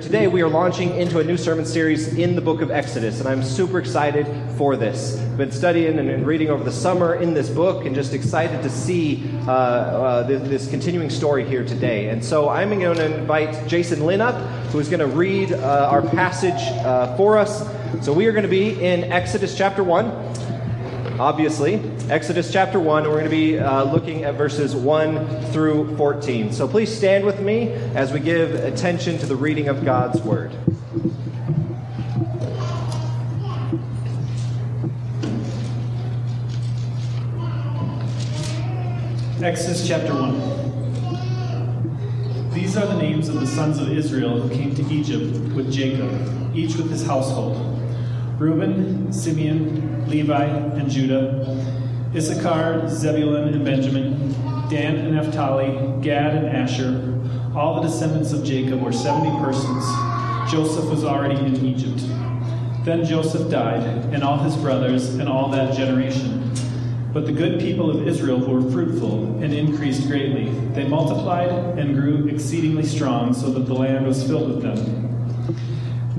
Today, we are launching into a new sermon series in the book of Exodus, and I'm super excited for this. I've been studying and reading over the summer in this book, and just excited to see uh, uh, this, continuing story here today. And so, I'm going to invite Jason Lynn up, who is going to read uh, our passage uh, for us. So, we are going to be in Exodus chapter 1 obviously. Exodus chapter 1, we're going to be uh, looking at verses 1 through 14. So please stand with me as we give attention to the reading of God's word. Exodus chapter 1. These are the names of the sons of Israel who came to Egypt with Jacob, each with his household Reuben, Simeon, Levi, and Judah, Issachar, Zebulun, and Benjamin, Dan and Naphtali, Gad and Asher, all the descendants of Jacob were 70 persons. Joseph was already in Egypt. Then Joseph died, and all his brothers, and all that generation. But the good people of Israel were fruitful and increased greatly. They multiplied and grew exceedingly strong, so that the land was filled with them.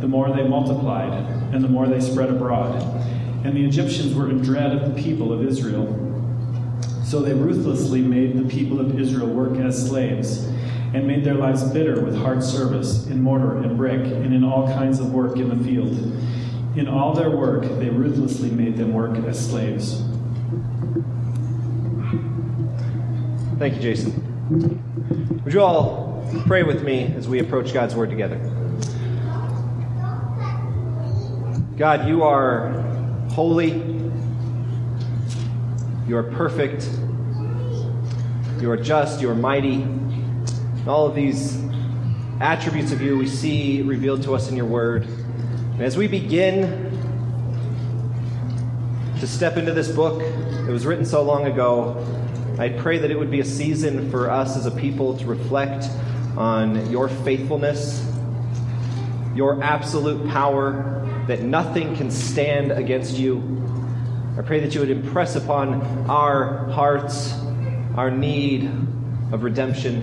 the more they multiplied, and the more they spread abroad. And the Egyptians were in dread of the people of Israel. So they ruthlessly made the people of Israel work as slaves, and made their lives bitter with hard service in mortar and brick, and in all kinds of work in the field. In all their work, they ruthlessly made them work as slaves. Thank you, Jason. Would you all pray with me as we approach God's Word together. God, you are holy, you are perfect, you are just, you are mighty. And all of these attributes of you we see revealed to us in your Word. And as we begin to step into this book that was written so long ago, I pray that it would be a season for us as a people to reflect on your faithfulness, your absolute power, that nothing can stand against you. I pray that you would impress upon our hearts our need of redemption.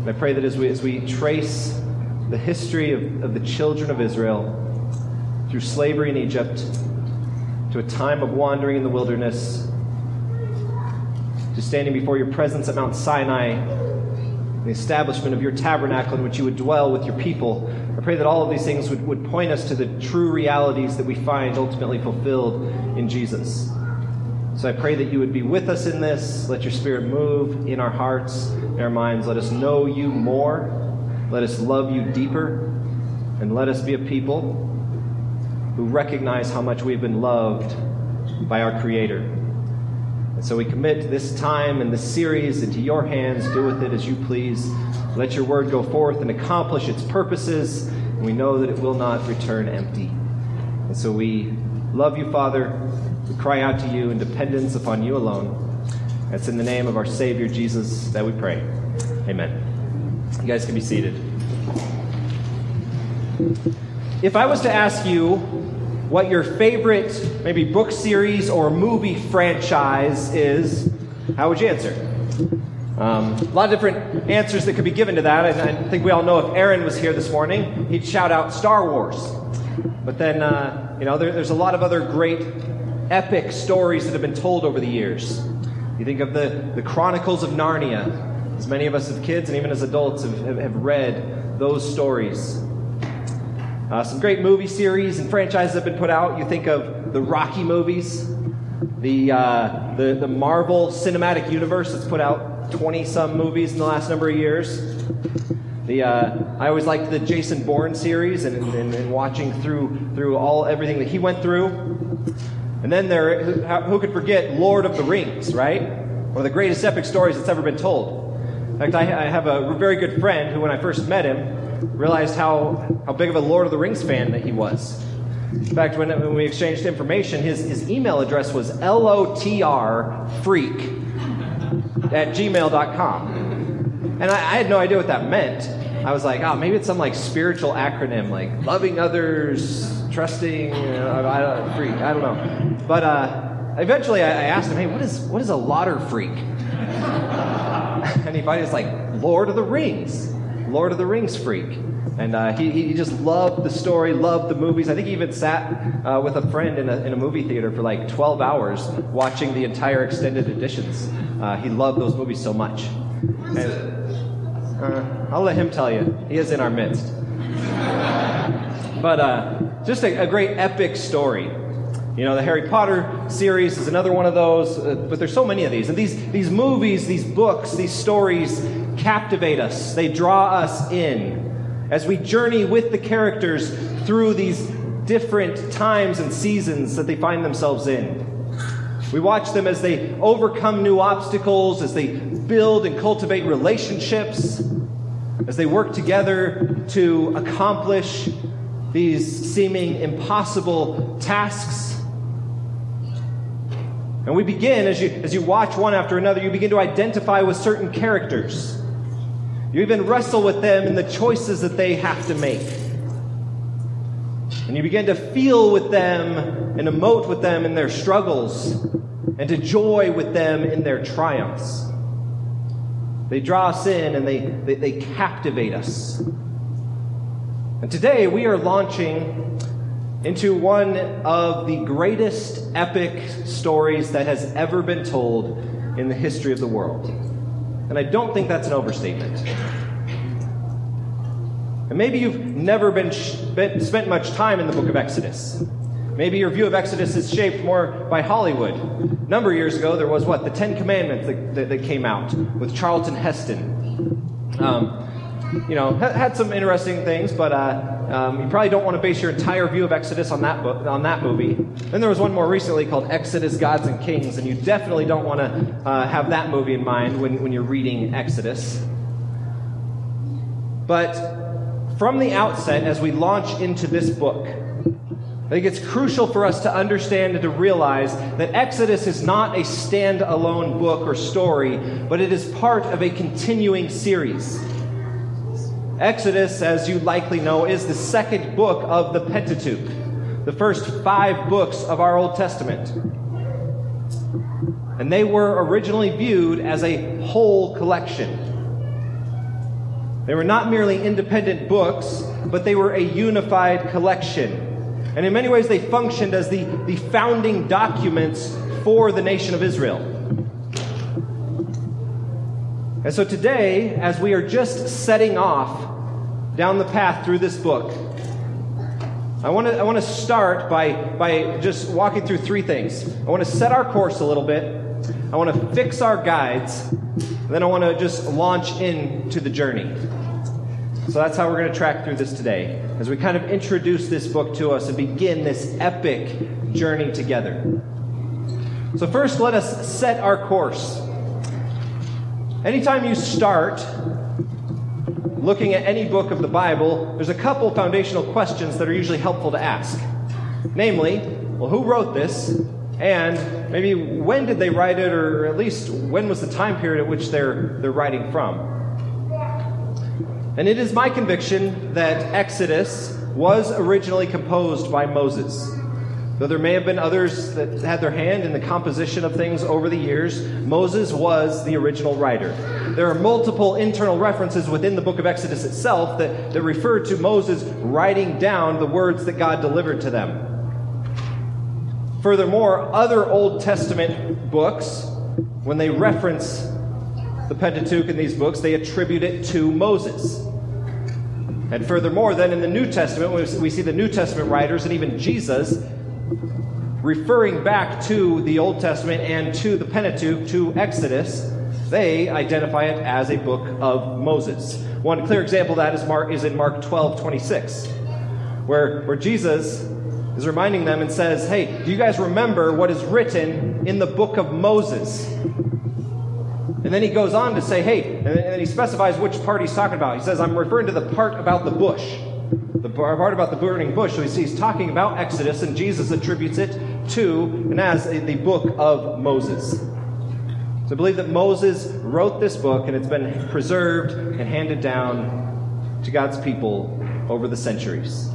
And I pray that as we, as we trace the history of, of the children of Israel through slavery in Egypt to a time of wandering in the wilderness, to standing before your presence at Mount Sinai the establishment of your tabernacle in which you would dwell with your people. I pray that all of these things would, would point us to the true realities that we find ultimately fulfilled in Jesus. So I pray that you would be with us in this. Let your spirit move in our hearts, in our minds. Let us know you more. Let us love you deeper. And let us be a people who recognize how much we've been loved by our Creator. And so we commit this time and this series into your hands. Do with it as you please. Let your word go forth and accomplish its purposes. And we know that it will not return empty. And so we love you, Father. We cry out to you in dependence upon you alone. It's in the name of our Savior Jesus that we pray. Amen. You guys can be seated. If I was to ask you what your favorite, maybe book series or movie franchise is, how would you answer? Um, a lot of different answers that could be given to that. And I think we all know if Aaron was here this morning, he'd shout out Star Wars. But then, uh, you know, there, there's a lot of other great epic stories that have been told over the years. You think of the, the Chronicles of Narnia. As many of us as kids and even as adults have, have read those stories. Uh, some great movie series and franchises have been put out. You think of the Rocky movies, the, uh, the, the Marvel Cinematic Universe that's put out 20 some movies in the last number of years. The, uh, I always liked the Jason Bourne series and, and, and, watching through, through all everything that he went through. And then there, who, who could forget Lord of the Rings, right? One of the greatest epic stories that's ever been told. In fact, I, I have a very good friend who, when I first met him, realized how, how big of a Lord of the Rings fan that he was. In fact, when, when we exchanged information, his, his email address was lotrfreak at gmail.com. And I, I had no idea what that meant. I was like, oh, maybe it's some like spiritual acronym, like loving others, trusting, I, freak. I don't know. But uh, eventually, I, I, asked him, hey, what is what is a lotter freak? and he finally was like, Lord of the Rings, Lord of the Rings freak. And uh, he, he just loved the story, loved the movies. I think he even sat uh, with a friend in a, in a movie theater for like 12 hours watching the entire extended editions. Uh, he loved those movies so much. And, uh, I'll let him tell you. He is in our midst. but uh, just a, a, great epic story. You know, the Harry Potter series is another one of those, uh, but there's so many of these. And these, these movies, these books, these stories captivate us, they draw us in as we journey with the characters through these different times and seasons that they find themselves in. We watch them as they overcome new obstacles, as they build and cultivate relationships, as they work together to accomplish these seeming impossible tasks. And we begin, as you, as you watch one after another, you begin to identify with certain characters. You even wrestle with them in the choices that they have to make. And you begin to feel with them and emote with them in their struggles and to joy with them in their triumphs. They draw us in and they, they, they captivate us. And today we are launching into one of the greatest epic stories that has ever been told in the history of the world. And I don't think that's an overstatement. And maybe you've never been, been, spent much time in the book of Exodus. Maybe your view of Exodus is shaped more by Hollywood. A number of years ago, there was what? The Ten Commandments that, that, that came out with Charlton Heston. Um, you know, had some interesting things, but uh, um, you probably don't want to base your entire view of Exodus on that book, on that movie. Then there was one more recently called Exodus: Gods and Kings, and you definitely don't want to uh, have that movie in mind when, when you're reading Exodus. But from the outset, as we launch into this book, I think it's crucial for us to understand and to realize that Exodus is not a stand-alone book or story, but it is part of a continuing series. Exodus, as you likely know, is the second book of the Pentateuch, the first five books of our Old Testament. And they were originally viewed as a whole collection. They were not merely independent books, but they were a unified collection. And in many ways, they functioned as the, the founding documents for the nation of Israel. And so today, as we are just setting off down the path through this book, I want to I want to start by by just walking through three things. I want to set our course a little bit. I want to fix our guides. Then I want to just launch into the journey. So that's how we're going to track through this today, as we kind of introduce this book to us and begin this epic journey together. So, first, let us set our course. Anytime you start looking at any book of the Bible, there's a couple foundational questions that are usually helpful to ask. Namely, well, who wrote this? And maybe when did they write it, or at least when was the time period at which they're, they're writing from? And it is my conviction that Exodus was originally composed by Moses. Though there may have been others that had their hand in the composition of things over the years, Moses was the original writer. There are multiple internal references within the book of Exodus itself that, that refer to Moses writing down the words that God delivered to them. Furthermore, other Old Testament books, when they reference the Pentateuch in these books, they attribute it to Moses. And furthermore, then in the New Testament, we see the New Testament writers and even Jesus referring back to the Old Testament and to the Pentateuch, to Exodus, they identify it as a book of Moses. One clear example of that is, Mark, is in Mark 12 26, where, where Jesus is reminding them and says, Hey, do you guys remember what is written in the book of Moses? And then he goes on to say, hey, and then he specifies which part he's talking about. He says, I'm referring to the part about the bush, the part about the burning bush. So he's talking about Exodus, and Jesus attributes it to and as the book of Moses. So I believe that Moses wrote this book, and it's been preserved and handed down to God's people over the centuries.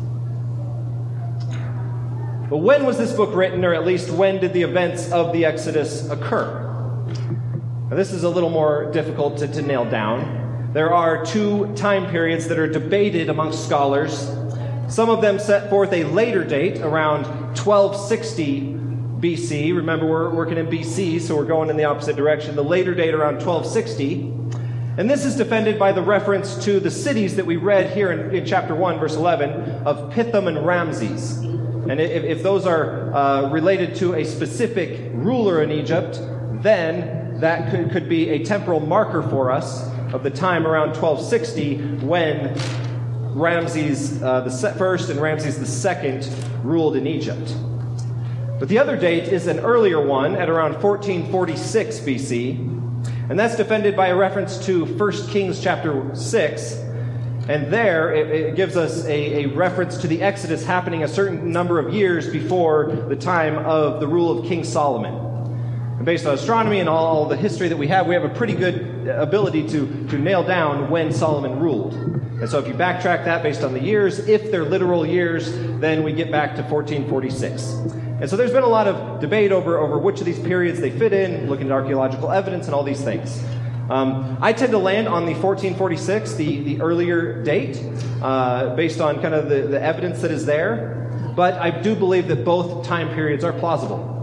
But when was this book written, or at least when did the events of the Exodus occur? Now, this is a little more difficult to, to nail down. There are two time periods that are debated amongst scholars. Some of them set forth a later date, around 1260 BC. Remember, we're working in BC, so we're going in the opposite direction. The later date around 1260. And this is defended by the reference to the cities that we read here in, in chapter 1, verse 11, of Pithom and Ramses. And if, if those are uh, related to a specific ruler in Egypt, then that could, could be a temporal marker for us of the time around 1260 when Ramses uh, the first and Ramses the second ruled in Egypt. But the other date is an earlier one at around 1446 BC, and that's defended by a reference to 1 Kings chapter 6. And there it, it gives us a, a, reference to the Exodus happening a certain number of years before the time of the rule of King Solomon. And based on astronomy and all, the history that we have, we have a pretty good ability to, to nail down when Solomon ruled. And so if you backtrack that based on the years, if they're literal years, then we get back to 1446. And so there's been a lot of debate over, over which of these periods they fit in, looking at archaeological evidence and all these things. Um, I tend to land on the 1446, the, the earlier date, uh, based on kind of the, the evidence that is there. But I do believe that both time periods are plausible.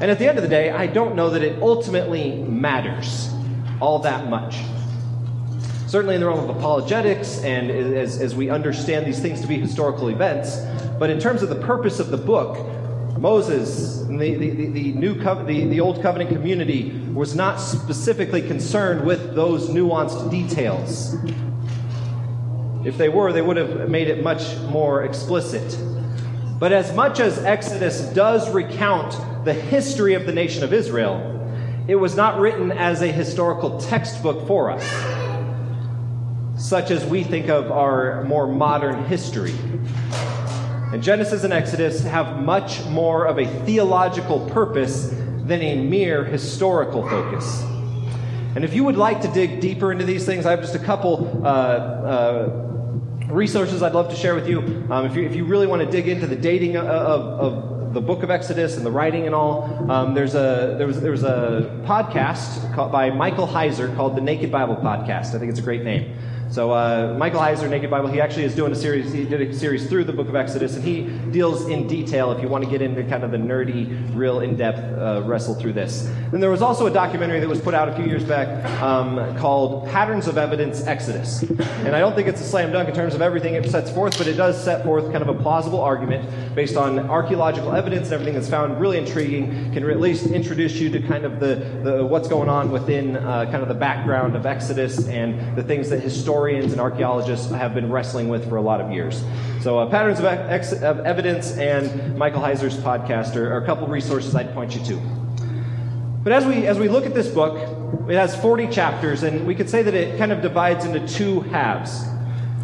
And at the end of the day, I don't know that it ultimately matters all that much. Certainly in the realm of apologetics and as, as we understand these things to be historical events, but in terms of the purpose of the book, Moses, the, the, the, the new co- the, the Old Covenant community, was not specifically concerned with those nuanced details. If they were, they would have made it much more explicit. But as much as Exodus does recount the history of the nation of Israel, it was not written as a historical textbook for us, such as we think of our more modern history. And Genesis and Exodus have much more of a theological purpose than a mere historical focus. And if you would like to dig deeper into these things, I have just a couple uh, uh, resources I'd love to share with you. Um, if, you. if you really want to dig into the dating of, of, of the book of Exodus and the writing and all, um, there's a there was there was a podcast called, by Michael Heiser called the Naked Bible Podcast. I think it's a great name. So uh, Michael Heiser, Naked Bible, he actually is doing a series. He did a series through the Book of Exodus, and he deals in detail. If you want to get into kind of the nerdy, real in-depth uh, wrestle through this. And there was also a documentary that was put out a few years back um, called "Patterns of Evidence: Exodus." And I don't think it's a slam dunk in terms of everything it sets forth, but it does set forth kind of a plausible argument based on archaeological evidence and everything that's found really intriguing. Can at least introduce you to kind of the, the what's going on within uh, kind of the background of Exodus and the things that historians historians and archaeologists have been wrestling with for a lot of years. So, uh, Patterns of, Ex- of, Evidence and Michael Heiser's podcast are, are a couple resources I'd point you to. But as we, as we look at this book, it has 40 chapters, and we could say that it kind of divides into two halves.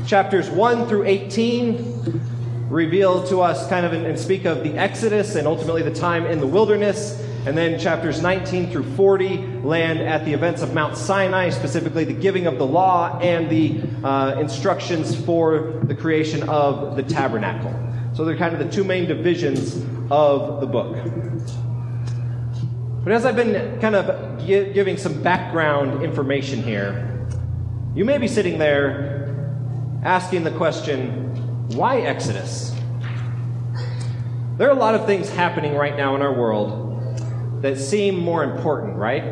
Chapters 1 through 18 reveal to us kind of and, and speak of the Exodus and ultimately the time in the wilderness and then chapters 19 through 40 land at the events of Mount Sinai, specifically the giving of the law and the uh, instructions for the creation of the tabernacle. So they're kind of the two main divisions of the book. But as I've been kind of gi- giving some background information here, you may be sitting there asking the question why Exodus? There are a lot of things happening right now in our world that seem more important, right?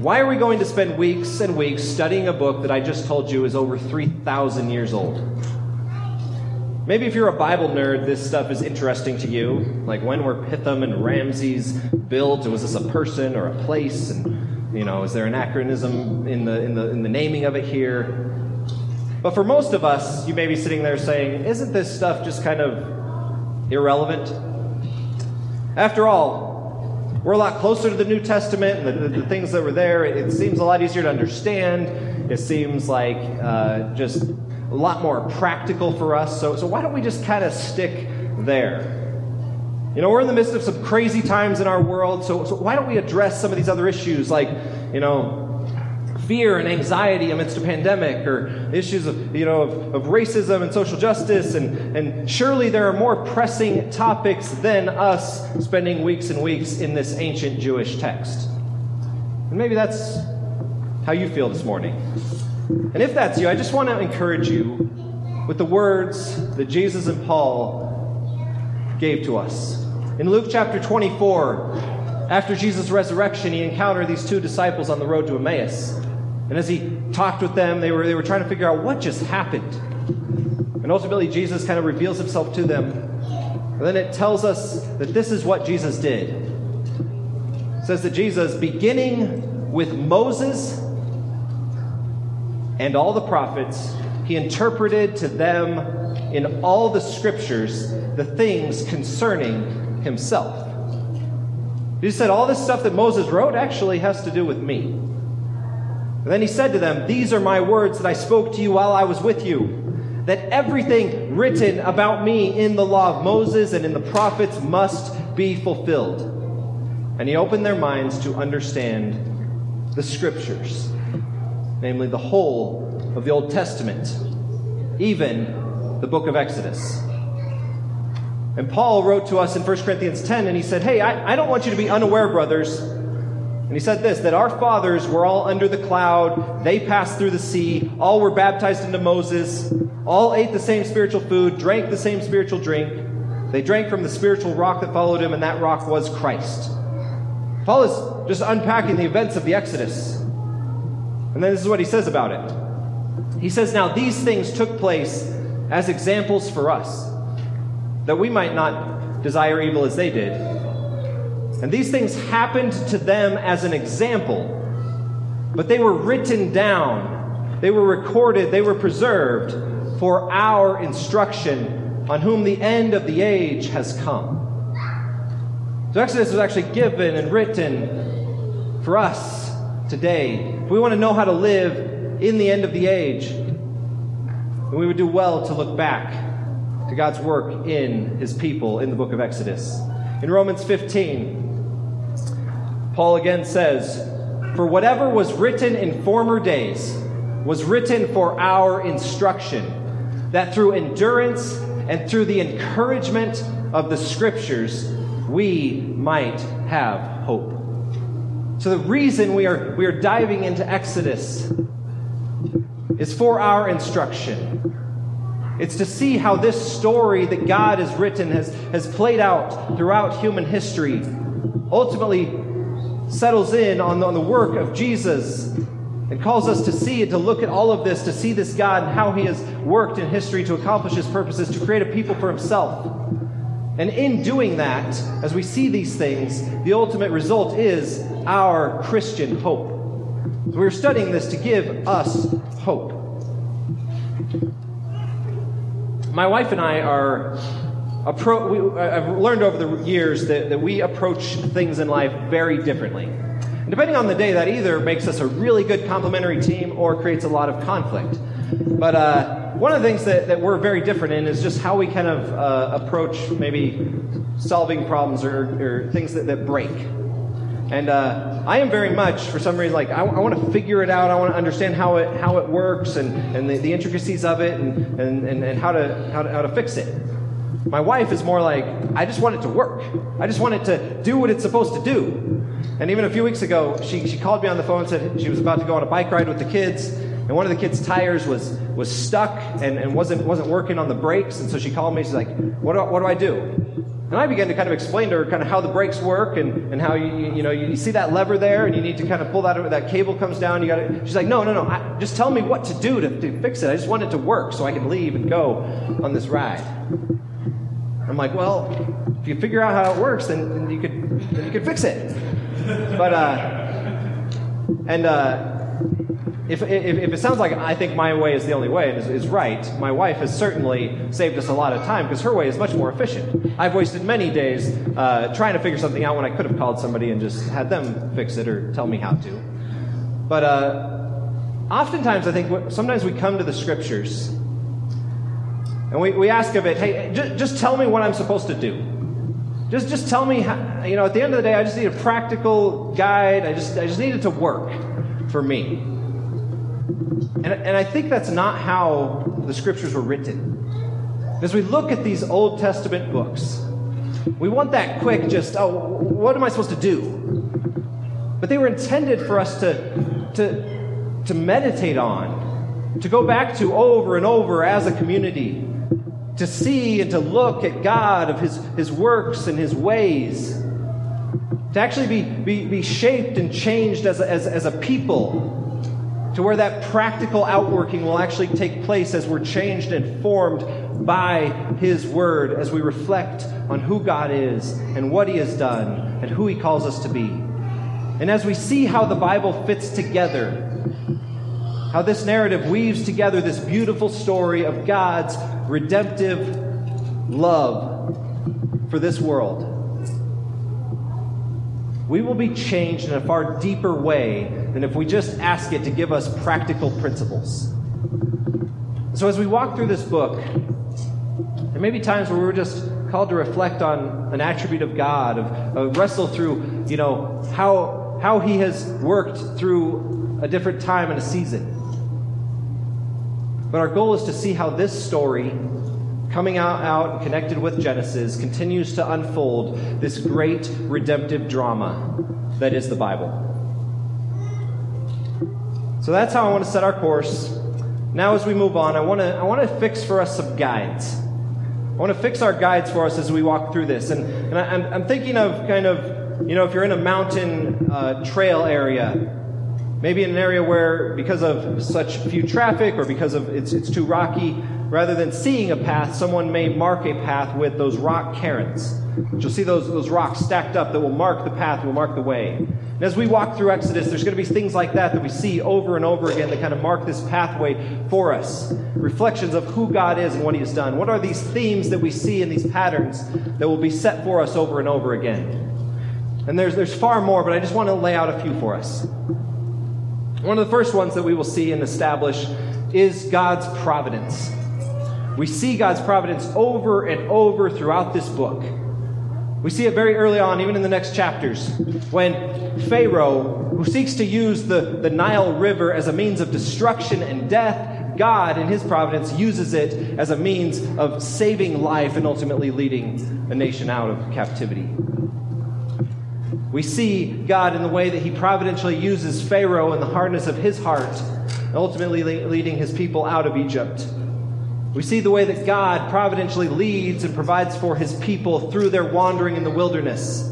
Why are we going to spend weeks and weeks studying a book that I just told you is over 3,000 years old? Maybe if you're a Bible nerd, this stuff is interesting to you. Like when were Pithom and Ramses built? Was this a person or a place? And you know, is there an anachronism in the in the in the naming of it here? But for most of us, you may be sitting there saying, "Isn't this stuff just kind of irrelevant?" After all, we're a lot closer to the New Testament and the, the, the things that were there. It, it, seems a lot easier to understand. It seems like uh, just a lot more practical for us. So, so why don't we just kind of stick there? You know, we're in the midst of some crazy times in our world, so, so why don't we address some of these other issues like, you know, fear and anxiety amidst a pandemic or issues of, you know, of, of, racism and social justice. And, and surely there are more pressing topics than us spending weeks and weeks in this ancient Jewish text. And maybe that's how you feel this morning. And if that's you, I just want to encourage you with the words that Jesus and Paul gave to us. In Luke chapter 24, after Jesus' resurrection, he encountered these two disciples on the road to Emmaus. And as he talked with them, they were, they were trying to figure out what just happened. And ultimately, Jesus kind of reveals himself to them. And then it tells us that this is what Jesus did. It says that Jesus, beginning with Moses and all the prophets, he interpreted to them in all the scriptures the things concerning himself. He said, All this stuff that Moses wrote actually has to do with me. And then he said to them, These are my words that I spoke to you while I was with you, that everything written about me in the law of Moses and in the prophets must be fulfilled. And he opened their minds to understand the scriptures, namely the whole of the Old Testament, even the book of Exodus. And Paul wrote to us in 1 Corinthians 10, and he said, Hey, I, I don't want you to be unaware, brothers and he said this that our fathers were all under the cloud, they passed through the sea, all were baptized into Moses, all ate the same spiritual food, drank the same spiritual drink. They drank from the spiritual rock that followed him, and that rock was Christ. Paul is just unpacking the events of the Exodus. And then this is what he says about it. He says, Now these things took place as examples for us, that we might not desire evil as they did. And these things happened to them as an example, but they were written down, they were recorded, they were preserved for our instruction, on whom the end of the age has come. So Exodus was actually given and written for us today. If we want to know how to live in the end of the age, then we would do well to look back to God's work in his people in the book of Exodus. In Romans 15, Paul again says, For whatever was written in former days was written for our instruction, that through endurance and through the encouragement of the scriptures we might have hope. So the reason we are, we are diving into Exodus is for our instruction. It's to see how this story that God has written has, has played out throughout human history, ultimately settles in on the, on the work of Jesus and calls us to see it, to look at all of this, to see this God and how He has worked in history to accomplish His purposes, to create a people for Himself. And in doing that, as we see these things, the ultimate result is our Christian hope. So we're studying this to give us hope. My wife and I are Appro- we, I've learned over the years that, that we approach things in life very differently. And depending on the day, that either makes us a really good complementary team or creates a lot of conflict. But uh, one of the things that, that we're very different in is just how we kind of uh, approach maybe solving problems or, or things that, that break. And uh, I am very much, for some reason, like I, I want to figure it out. I want to understand how it how it works and, and the, the intricacies of it and, and, and, and how to how to how to fix it. My wife is more like, I just want it to work. I just want it to do what it's supposed to do. And even a few weeks ago, she, she called me on the phone and said she was about to go on a bike ride with the kids, and one of the kids' tires was, was stuck and, and wasn't, wasn't working on the brakes. And so she called me, she's like, what do, what do I do? And I began to kind of explain to her kind of how the brakes work and, and how you, you know, you see that lever there and you need to kind of pull that, that cable comes down. You got she's like, no, no, no, I, just tell me what to do to, to fix it. I just want it to work so I can leave and go on this ride. I'm like, well, if you figure out how it works, then, then you could then you could fix it. But uh, and uh, if, if, if, it sounds like I think my way is the only way and is, is right, my wife has certainly saved us a lot of time because her way is much more efficient. I've wasted many days uh, trying to figure something out when I could have called somebody and just had them fix it or tell me how to. But uh, oftentimes, I think sometimes we come to the scriptures and we, we ask of it, hey, just, just tell me what I'm supposed to do. Just, just tell me, how, you know, at the end of the day, I just need a practical guide. I just, I just need it to work for me. And, and I think that's not how the scriptures were written. As we look at these Old Testament books, we want that quick, just, oh, what am I supposed to do? But they were intended for us to, to, to meditate on, to go back to over and over as a community, to see and to look at God, of His, his works and His ways, to actually be, be, be shaped and changed as a, as, as a people to where that practical outworking will actually take place as we're changed and formed by His Word, as we reflect on who God is and what He has done and who He calls us to be. And as we see how the Bible fits together, how this narrative weaves together this beautiful story of God's redemptive love for this world, we will be changed in a far deeper way than if we just ask it to give us practical principles. So, as we walk through this book, there may be times where we're just called to reflect on an attribute of God, of, of wrestle through, you know, how, how He has worked through a different time and a season. But our goal is to see how this story coming out, out and connected with Genesis, continues to unfold this great redemptive drama that is the Bible. So that's how I want to set our course. Now, as we move on, I want to, I want to fix for us some guides. I want to fix our guides for us as we walk through this. And, and I, am I'm thinking of kind of, you know, if you're in a mountain uh, trail area, maybe in an area where, because of such few traffic or because of it's, it's too rocky, Rather than seeing a path, someone may mark a path with those rock cairns. You'll see those, those rocks stacked up that will mark the path, will mark the way. And as we walk through Exodus, there's going to be things like that that we see over and over again that kind of mark this pathway for us. Reflections of who God is and what He has done. What are these themes that we see in these patterns that will be set for us over and over again? And there's, there's far more, but I just want to lay out a few for us. One of the first ones that we will see and establish is God's providence. We see God's providence over and over throughout this book. We see it very early on, even in the next chapters, when Pharaoh, who seeks to use the, the Nile River as a means of destruction and death, God, in his providence, uses it as a means of saving life and ultimately leading a nation out of captivity. We see God in the way that he providentially uses Pharaoh and the hardness of his heart, ultimately leading his people out of Egypt. We see the way that God providentially leads and provides for his people through their wandering in the wilderness.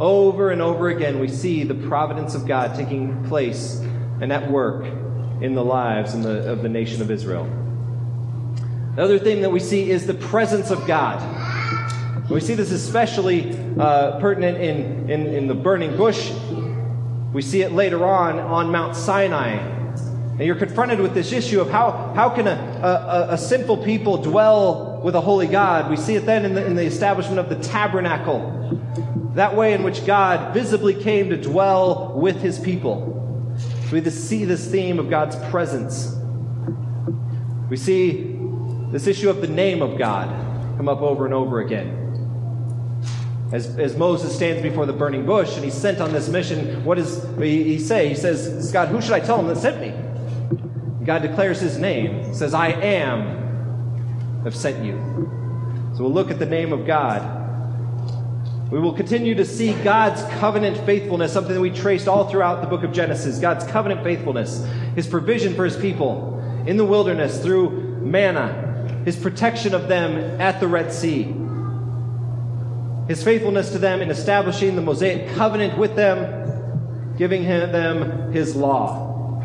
Over and over again, we see the providence of God taking place and at work in the lives of the, of the nation of Israel. The other thing that we see is the presence of God. We see this especially uh, pertinent in, in, in the burning bush. We see it later on on Mount Sinai and you're confronted with this issue of how, how can a, a, a people dwell with a holy God? We see it then in the, in the establishment of the tabernacle, that way in which God visibly came to dwell with his people. So we see this theme of God's presence. We see this issue of the name of God come up over and over again. As, as Moses stands before the burning bush and he's sent on this mission, what does he, he say? He says, God, who should I tell him that sent me? God declares his name, says, I am, have sent you. So we'll look at the name of God. We will continue to see God's covenant faithfulness, something that we traced all throughout the book of Genesis. God's covenant faithfulness, his provision for his people in the wilderness through manna, his protection of them at the Red Sea, his faithfulness to them in establishing the Mosaic covenant with them, giving them his law.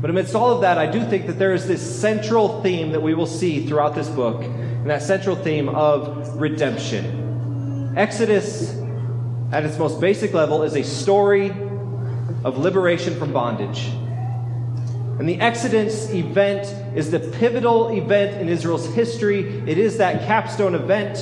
But amidst all of that, I do think that there is this central theme that we will see throughout this book, and that central theme of redemption. Exodus, at its most basic level, is a story of liberation from bondage. And the Exodus event is the pivotal event in Israel's history. It is that capstone event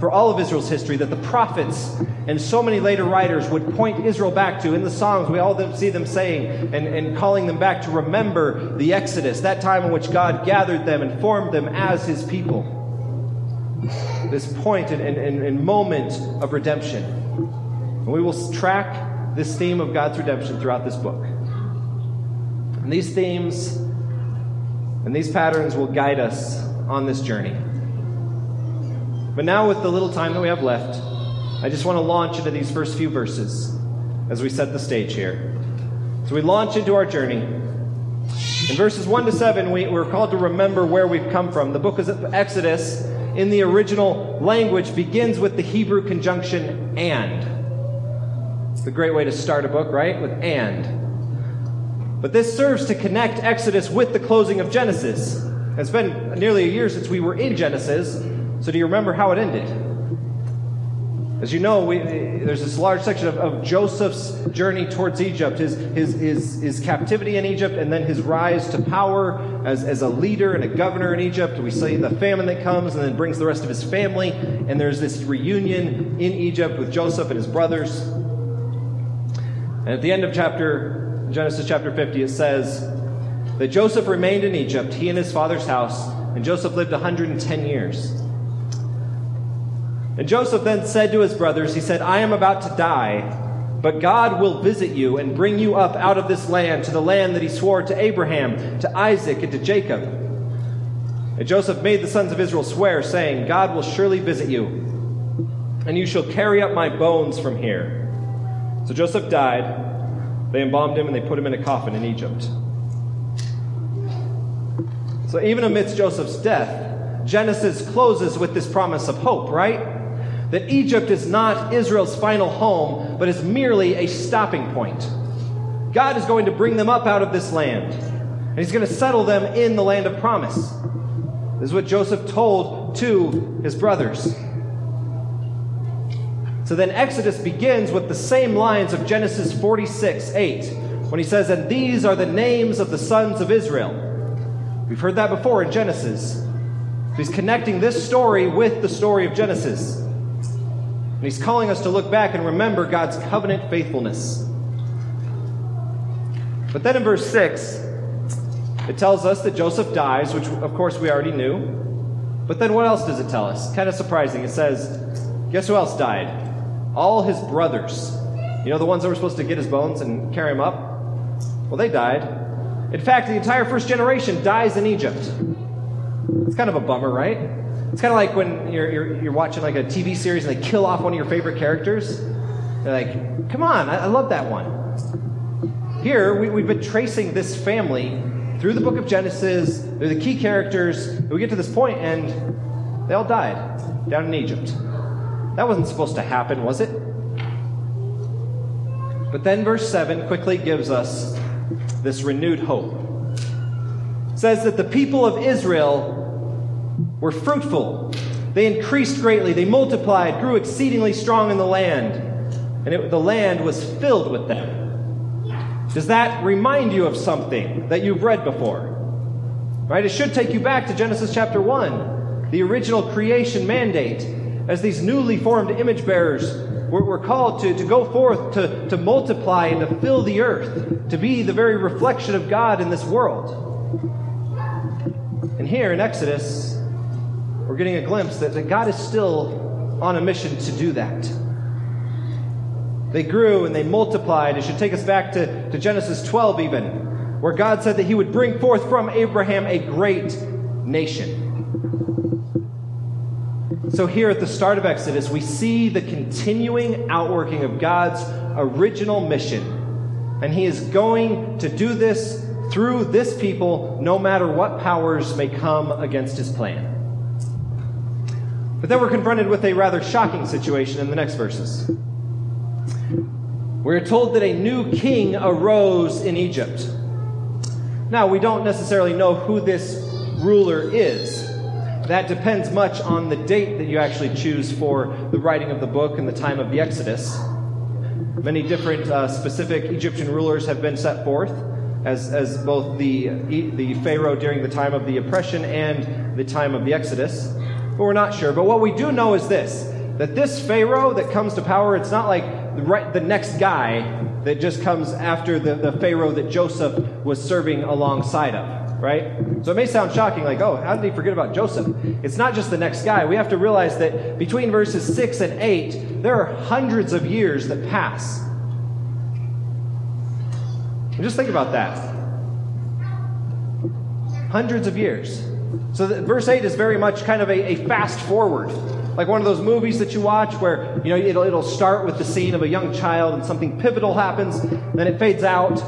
for all of Israel's history that the prophets and so many later writers would point Israel back to. In the Psalms, we all see them saying and, and calling them back to remember the Exodus, that time in which God gathered them and formed them as his people. This point and, and, and moment of redemption. And we will track this theme of God's redemption throughout this book. And these themes and these patterns will guide us on this journey. But now, with the little time that we have left, I just want to launch into these first few verses as we set the stage here. So we launch into our journey. In verses 1 to 7, we, we're called to remember where we've come from. The book of Exodus, in the original language, begins with the Hebrew conjunction and. It's a great way to start a book, right? With and. But this serves to connect Exodus with the closing of Genesis. It's been nearly a year since we were in Genesis, so, do you remember how it ended? As you know, we, there's this large section of, of, Joseph's journey towards Egypt, his, his, his, his, captivity in Egypt, and then his rise to power as, as a leader and a governor in Egypt. We see the famine that comes and then brings the rest of his family. And there's this reunion in Egypt with Joseph and his brothers. And at the end of chapter Genesis chapter 50, it says that Joseph remained in Egypt, he and his father's house, and Joseph lived 110 years. And Joseph then said to his brothers, He said, I am about to die, but God will visit you and bring you up out of this land to the land that he swore to Abraham, to Isaac, and to Jacob. And Joseph made the sons of Israel swear, saying, God will surely visit you, and you shall carry up my bones from here. So Joseph died. They embalmed him and they put him in a coffin in Egypt. So even amidst Joseph's death, Genesis closes with this promise of hope, right? that Egypt is not Israel's final home, but is merely a stopping point. God is going to bring them up out of this land, and He's going to settle them in the land of promise. This is what Joseph told to his brothers. So then Exodus begins with the same lines of Genesis 46 8, when he says, And these are the names of the sons of Israel. We've heard that before in Genesis. He's connecting this story with the story of Genesis. And he's calling us to look back and remember God's covenant faithfulness. But then in verse 6, it tells us that Joseph dies, which of course we already knew. But then what else does it tell us? Kind of surprising. It says, guess who else died? All his brothers. You know, the ones that were supposed to get his bones and carry him up? Well, they died. In fact, the entire first generation dies in Egypt. It's kind of a bummer, right? It's kind of like when you're, you're, you're, watching like a TV series and they kill off one of your favorite characters. They're like, come on, I, I love that one. Here, we, we've been tracing this family through the book of Genesis. They're the key characters. We get to this point and they all died down in Egypt. That wasn't supposed to happen, was it? But then verse 7 quickly gives us this renewed hope. It says that the people of Israel were fruitful. They increased greatly, they multiplied, grew exceedingly strong in the land, and it, the land was filled with them. Does that remind you of something that you've read before? Right? It should take you back to Genesis chapter 1, the original creation mandate, as these newly formed image bearers were, called to, to go forth, to, to multiply, and to fill the earth, to be the very reflection of God in this world. And here in Exodus, we're getting a glimpse that, that God is still on a mission to do that. They grew and they multiplied. It should take us back to, to Genesis 12, even, where God said that He would bring forth from Abraham a great nation. So, here at the start of Exodus, we see the continuing outworking of God's original mission. And He is going to do this through this people, no matter what powers may come against His plan. But then we're confronted with a rather shocking situation in the next verses. We're told that a new king arose in Egypt. Now, we don't necessarily know who this ruler is. That depends much on the date that you actually choose for the writing of the book and the time of the Exodus. Many different uh, specific Egyptian rulers have been set forth as, as both the, the Pharaoh during the time of the oppression and the time of the Exodus. But we're not sure. But what we do know is this that this Pharaoh that comes to power, it's not like the, the next guy that just comes after the, the Pharaoh that Joseph was serving alongside of, right? So it may sound shocking, like, oh, how did he forget about Joseph? It's not just the next guy. We have to realize that between verses 6 and 8, there are hundreds of years that pass. And just think about that. Hundreds of years. So verse 8 is very much kind of a, a fast forward like one of those movies that you watch where you know it'll, it'll start with the scene of a young child and something pivotal happens then it fades out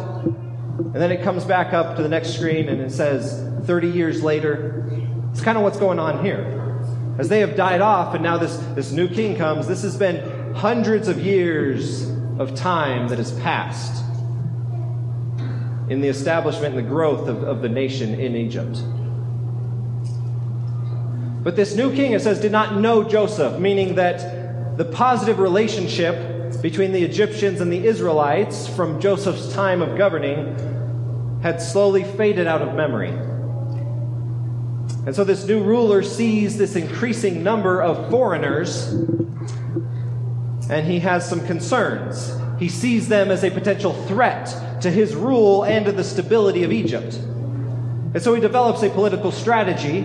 and then it comes back up to the next screen and it says 30 years later it's kind of what's going on here. As they have died off and now this, this new king comes this has been hundreds of years of time that has passed in the establishment and the growth of, of the nation in egypt. But this new king, it says, did not know Joseph, meaning that the positive relationship between the Egyptians and the Israelites from Joseph's time of governing had slowly faded out of memory. And so this new ruler sees this increasing number of foreigners and he has some concerns. He sees them as a potential threat to his rule and to the stability of Egypt. And so he develops a political strategy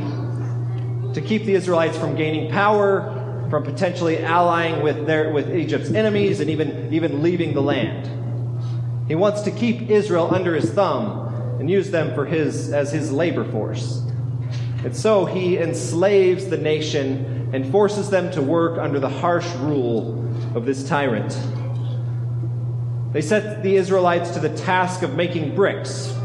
to keep the Israelites from gaining power, from potentially allying with, their, with Egypt's enemies, and even, even leaving the land. He wants to keep Israel under his thumb and use them for his, as his labor force. And so he enslaves the nation and forces them to work under the harsh rule of this tyrant. They set the Israelites to the task of making bricks,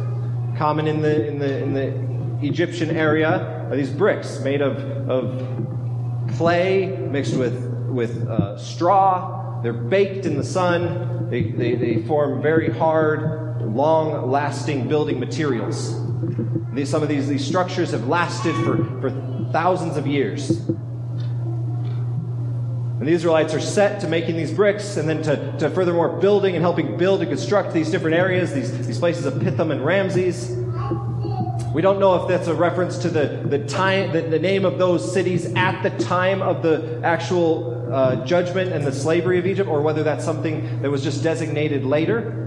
common in the, in the, in the Egyptian area, are these bricks made of, of clay mixed with, with uh, straw. They're baked in the sun. They, they, they form very hard, long lasting building materials. These, some of these, these structures have lasted for, for thousands of years. And the Israelites are set to making these bricks and then to, to furthermore building and helping build and construct these different areas, these, these places of Pithom and Ramses. We don't know if that's a reference to the, the time, the, the name of those cities at the time of the actual uh, judgment and the slavery of Egypt, or whether that's something that was just designated later.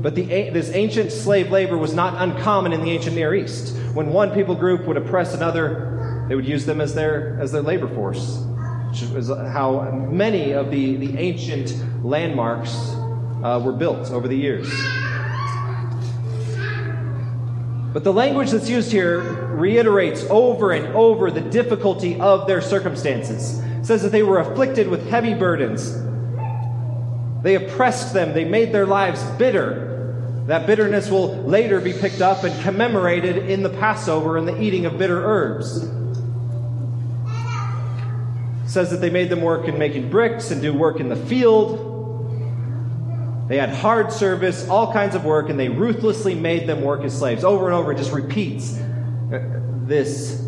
But the, this ancient slave labor was not uncommon in the ancient Near East. When one people group would oppress another, they would use them as their, as their labor force, which is how many of the, the ancient landmarks uh, were built over the years. But the language that's used here reiterates over and over the difficulty of their circumstances. It says that they were afflicted with heavy burdens. They oppressed them, they made their lives bitter. That bitterness will later be picked up and commemorated in the Passover and the eating of bitter herbs. It says that they made them work in making bricks and do work in the field. They had hard service, all kinds of work, and they ruthlessly made them work as slaves. Over and over, it just repeats uh, this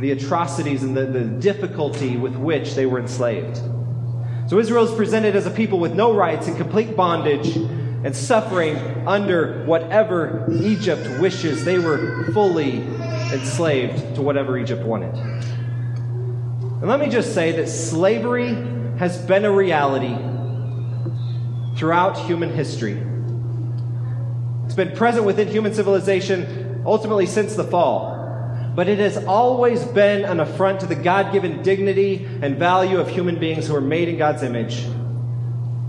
the atrocities and the, the difficulty with which they were enslaved. So Israel is presented as a people with no rights and complete bondage and suffering under whatever Egypt wishes. They were fully enslaved to whatever Egypt wanted. And let me just say that slavery has been a reality throughout human history. It's been present within human civilization ultimately since the fall. But it has always been an affront to the God given dignity and value of human beings who are made in God's image.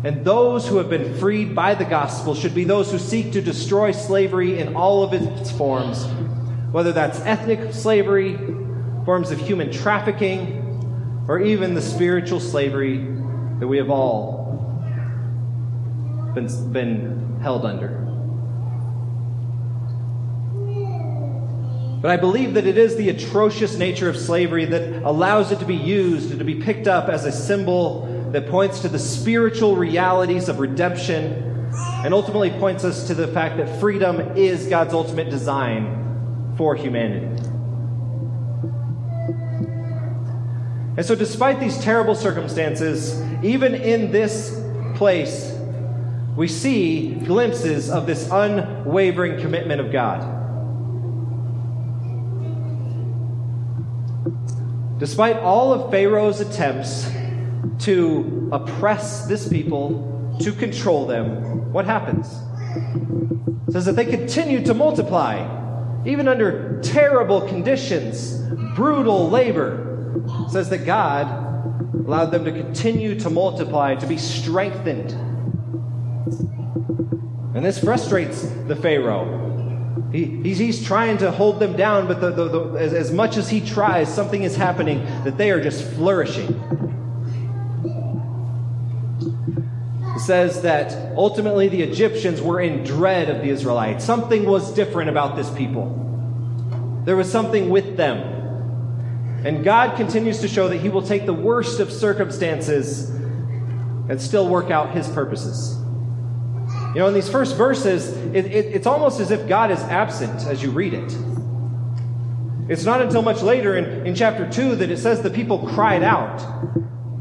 And those who have been freed by the gospel should be those who seek to destroy slavery in all of its forms, whether that's ethnic slavery, forms of human trafficking, or even the spiritual slavery that we have all been, been held under. But I believe that it is the atrocious nature of slavery that allows it to be used and to be picked up as a symbol that points to the spiritual realities of redemption and ultimately points us to the fact that freedom is God's ultimate design for humanity. And so, despite these terrible circumstances, even in this place, we see glimpses of this unwavering commitment of God. Despite all of Pharaoh's attempts to oppress this people, to control them, what happens? It says that they continue to multiply, even under terrible conditions, brutal labor. It says that God allowed them to continue to multiply, to be strengthened. And this frustrates the Pharaoh. He, he's, he's, trying to hold them down, but the, the, the, as, as much as he tries, something is happening that they are just flourishing. It says that ultimately the Egyptians were in dread of the Israelites. Something was different about this people, there was something with them. And God continues to show that He will take the worst of circumstances and still work out His purposes. You know, in these first verses, it, it, it's almost as if God is absent as you read it. It's not until much later in, in chapter 2 that it says the people cried out,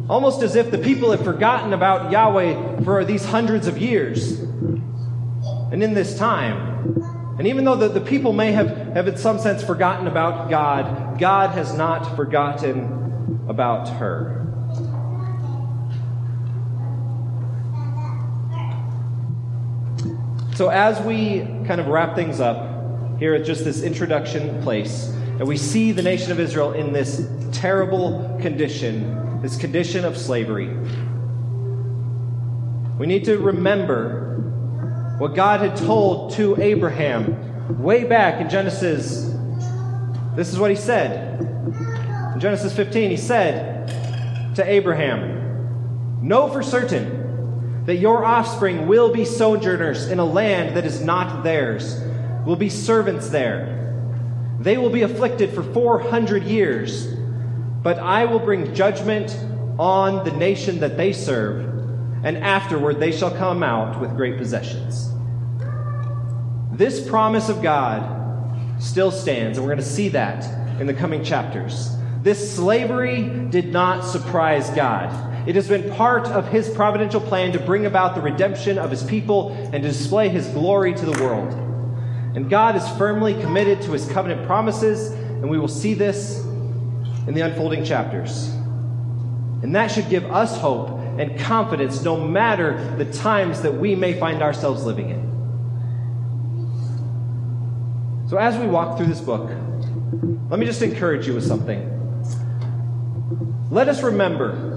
almost as if the people had forgotten about Yahweh for these hundreds of years. And in this time, and even though the, the people may have, have in some sense forgotten about God, God has not forgotten about her. So, as we kind of wrap things up here at just this introduction place, and we see the nation of Israel in this terrible condition, this condition of slavery, we need to remember what God had told to Abraham way back in Genesis. This is what he said. In Genesis 15, he said to Abraham, Know for certain that your offspring will be sojourners in a land that is not theirs, will be servants there. They will be afflicted for 400 years, but I will bring judgment on the nation that they serve, and afterward they shall come out with great possessions. This promise of God still stands, and we're going to see that in the coming chapters. This slavery did not surprise God. It has been part of his providential plan to bring about the redemption of his people and to display his glory to the world. And God is firmly committed to his covenant promises, and we will see this in the unfolding chapters. And that should give us hope and confidence no matter the times that we may find ourselves living in. So, as we walk through this book, let me just encourage you with something. Let us remember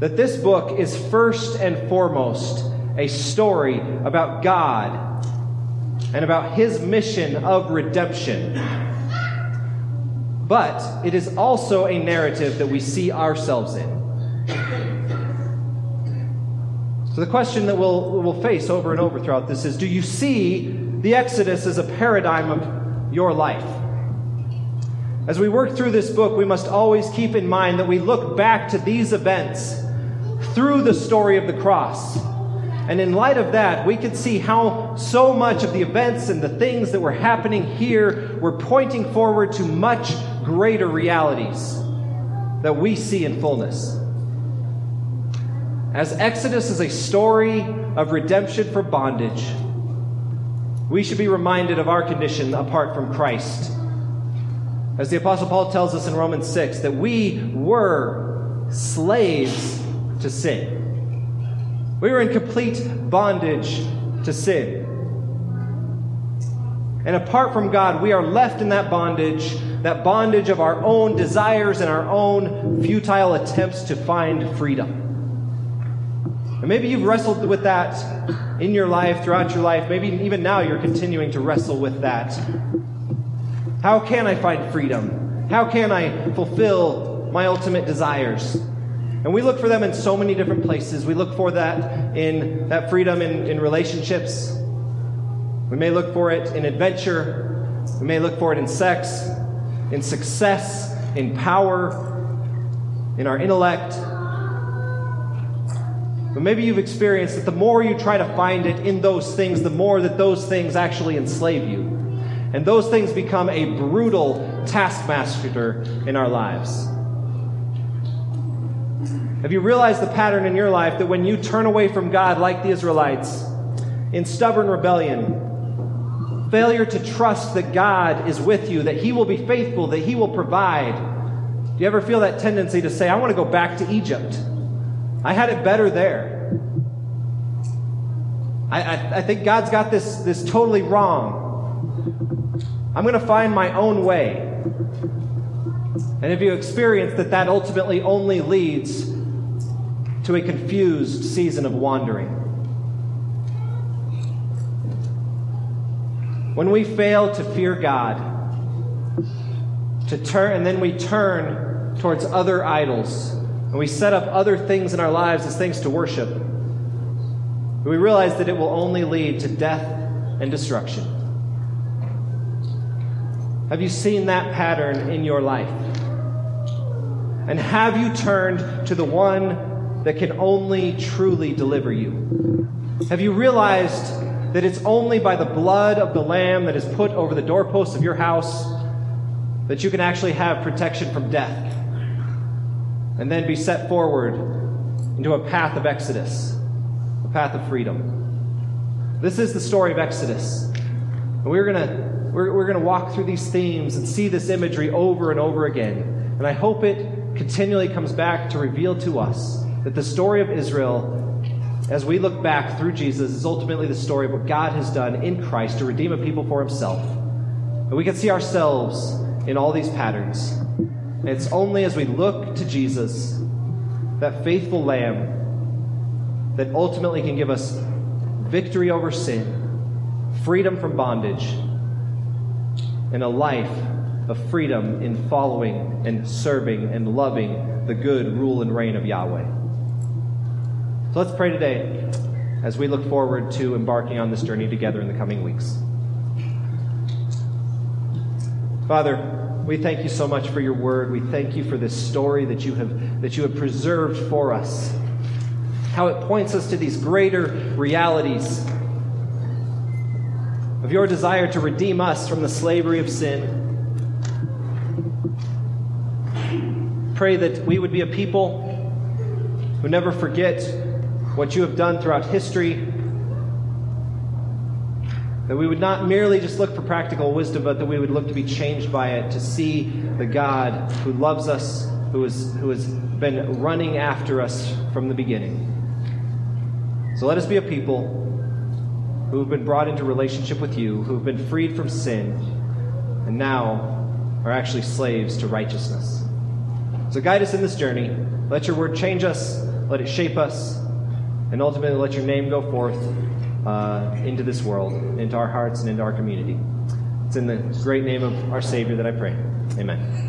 that this book is first and foremost a story about God and about his mission of redemption. But it is also a narrative that we see ourselves in. So, the question that we'll, we'll face over and over throughout this is Do you see the Exodus as a paradigm of your life? As we work through this book, we must always keep in mind that we look back to these events through the story of the cross. And in light of that, we can see how so much of the events and the things that were happening here were pointing forward to much greater realities that we see in fullness. As Exodus is a story of redemption from bondage, we should be reminded of our condition apart from Christ. As the Apostle Paul tells us in Romans 6, that we were slaves to sin. We were in complete bondage to sin. And apart from God, we are left in that bondage, that bondage of our own desires and our own futile attempts to find freedom. And maybe you've wrestled with that in your life, throughout your life. Maybe even now you're continuing to wrestle with that. How can I find freedom? How can I fulfill my ultimate desires? And we look for them in so many different places. We look for that in that freedom in, in relationships. We may look for it in adventure. We may look for it in sex, in success, in power, in our intellect. But maybe you've experienced that the more you try to find it in those things, the more that those things actually enslave you. And those things become a brutal taskmaster in our lives. Have you realized the pattern in your life that when you turn away from God, like the Israelites, in stubborn rebellion, failure to trust that God is with you, that He will be faithful, that He will provide, do you ever feel that tendency to say, I want to go back to Egypt? I had it better there. I, I, I think God's got this, this totally wrong. I'm going to find my own way. And if you experience that that ultimately only leads to a confused season of wandering. When we fail to fear God, to turn and then we turn towards other idols, and we set up other things in our lives as things to worship, we realize that it will only lead to death and destruction. Have you seen that pattern in your life? And have you turned to the one that can only truly deliver you? Have you realized that it's only by the blood of the Lamb that is put over the doorposts of your house that you can actually have protection from death and then be set forward into a path of Exodus, a path of freedom? This is the story of Exodus. And we're going to we're, we're going to walk through these themes and see this imagery over and over again. And I hope it continually comes back to reveal to us that the story of Israel, as we look back through Jesus, is ultimately the story of what God has done in Christ to redeem a people for himself. And we can see ourselves in all these patterns. And it's only as we look to Jesus, that faithful Lamb, that ultimately can give us victory over sin, freedom from bondage, and a life of freedom in following and serving and loving the good rule and reign of Yahweh. So let's pray today as we look forward to embarking on this journey together in the coming weeks. Father, we thank you so much for your word. We thank you for this story that you have that you have preserved for us. How it points us to these greater realities of your desire to redeem us from the slavery of sin pray that we would be a people who never forget what you have done throughout history. That we would not merely just look for practical wisdom, but that we would look to be changed by it, to see the God who loves us, who, is, who has been running after us from the beginning. So let us be a people who have been brought into relationship with you, who have been freed from sin, and now are actually slaves to righteousness. So guide us in this journey. Let your word change us, let it shape us, and ultimately let your name go forth uh, into this world, into our hearts, and into our community. It's in the great name of our Savior that I pray. Amen.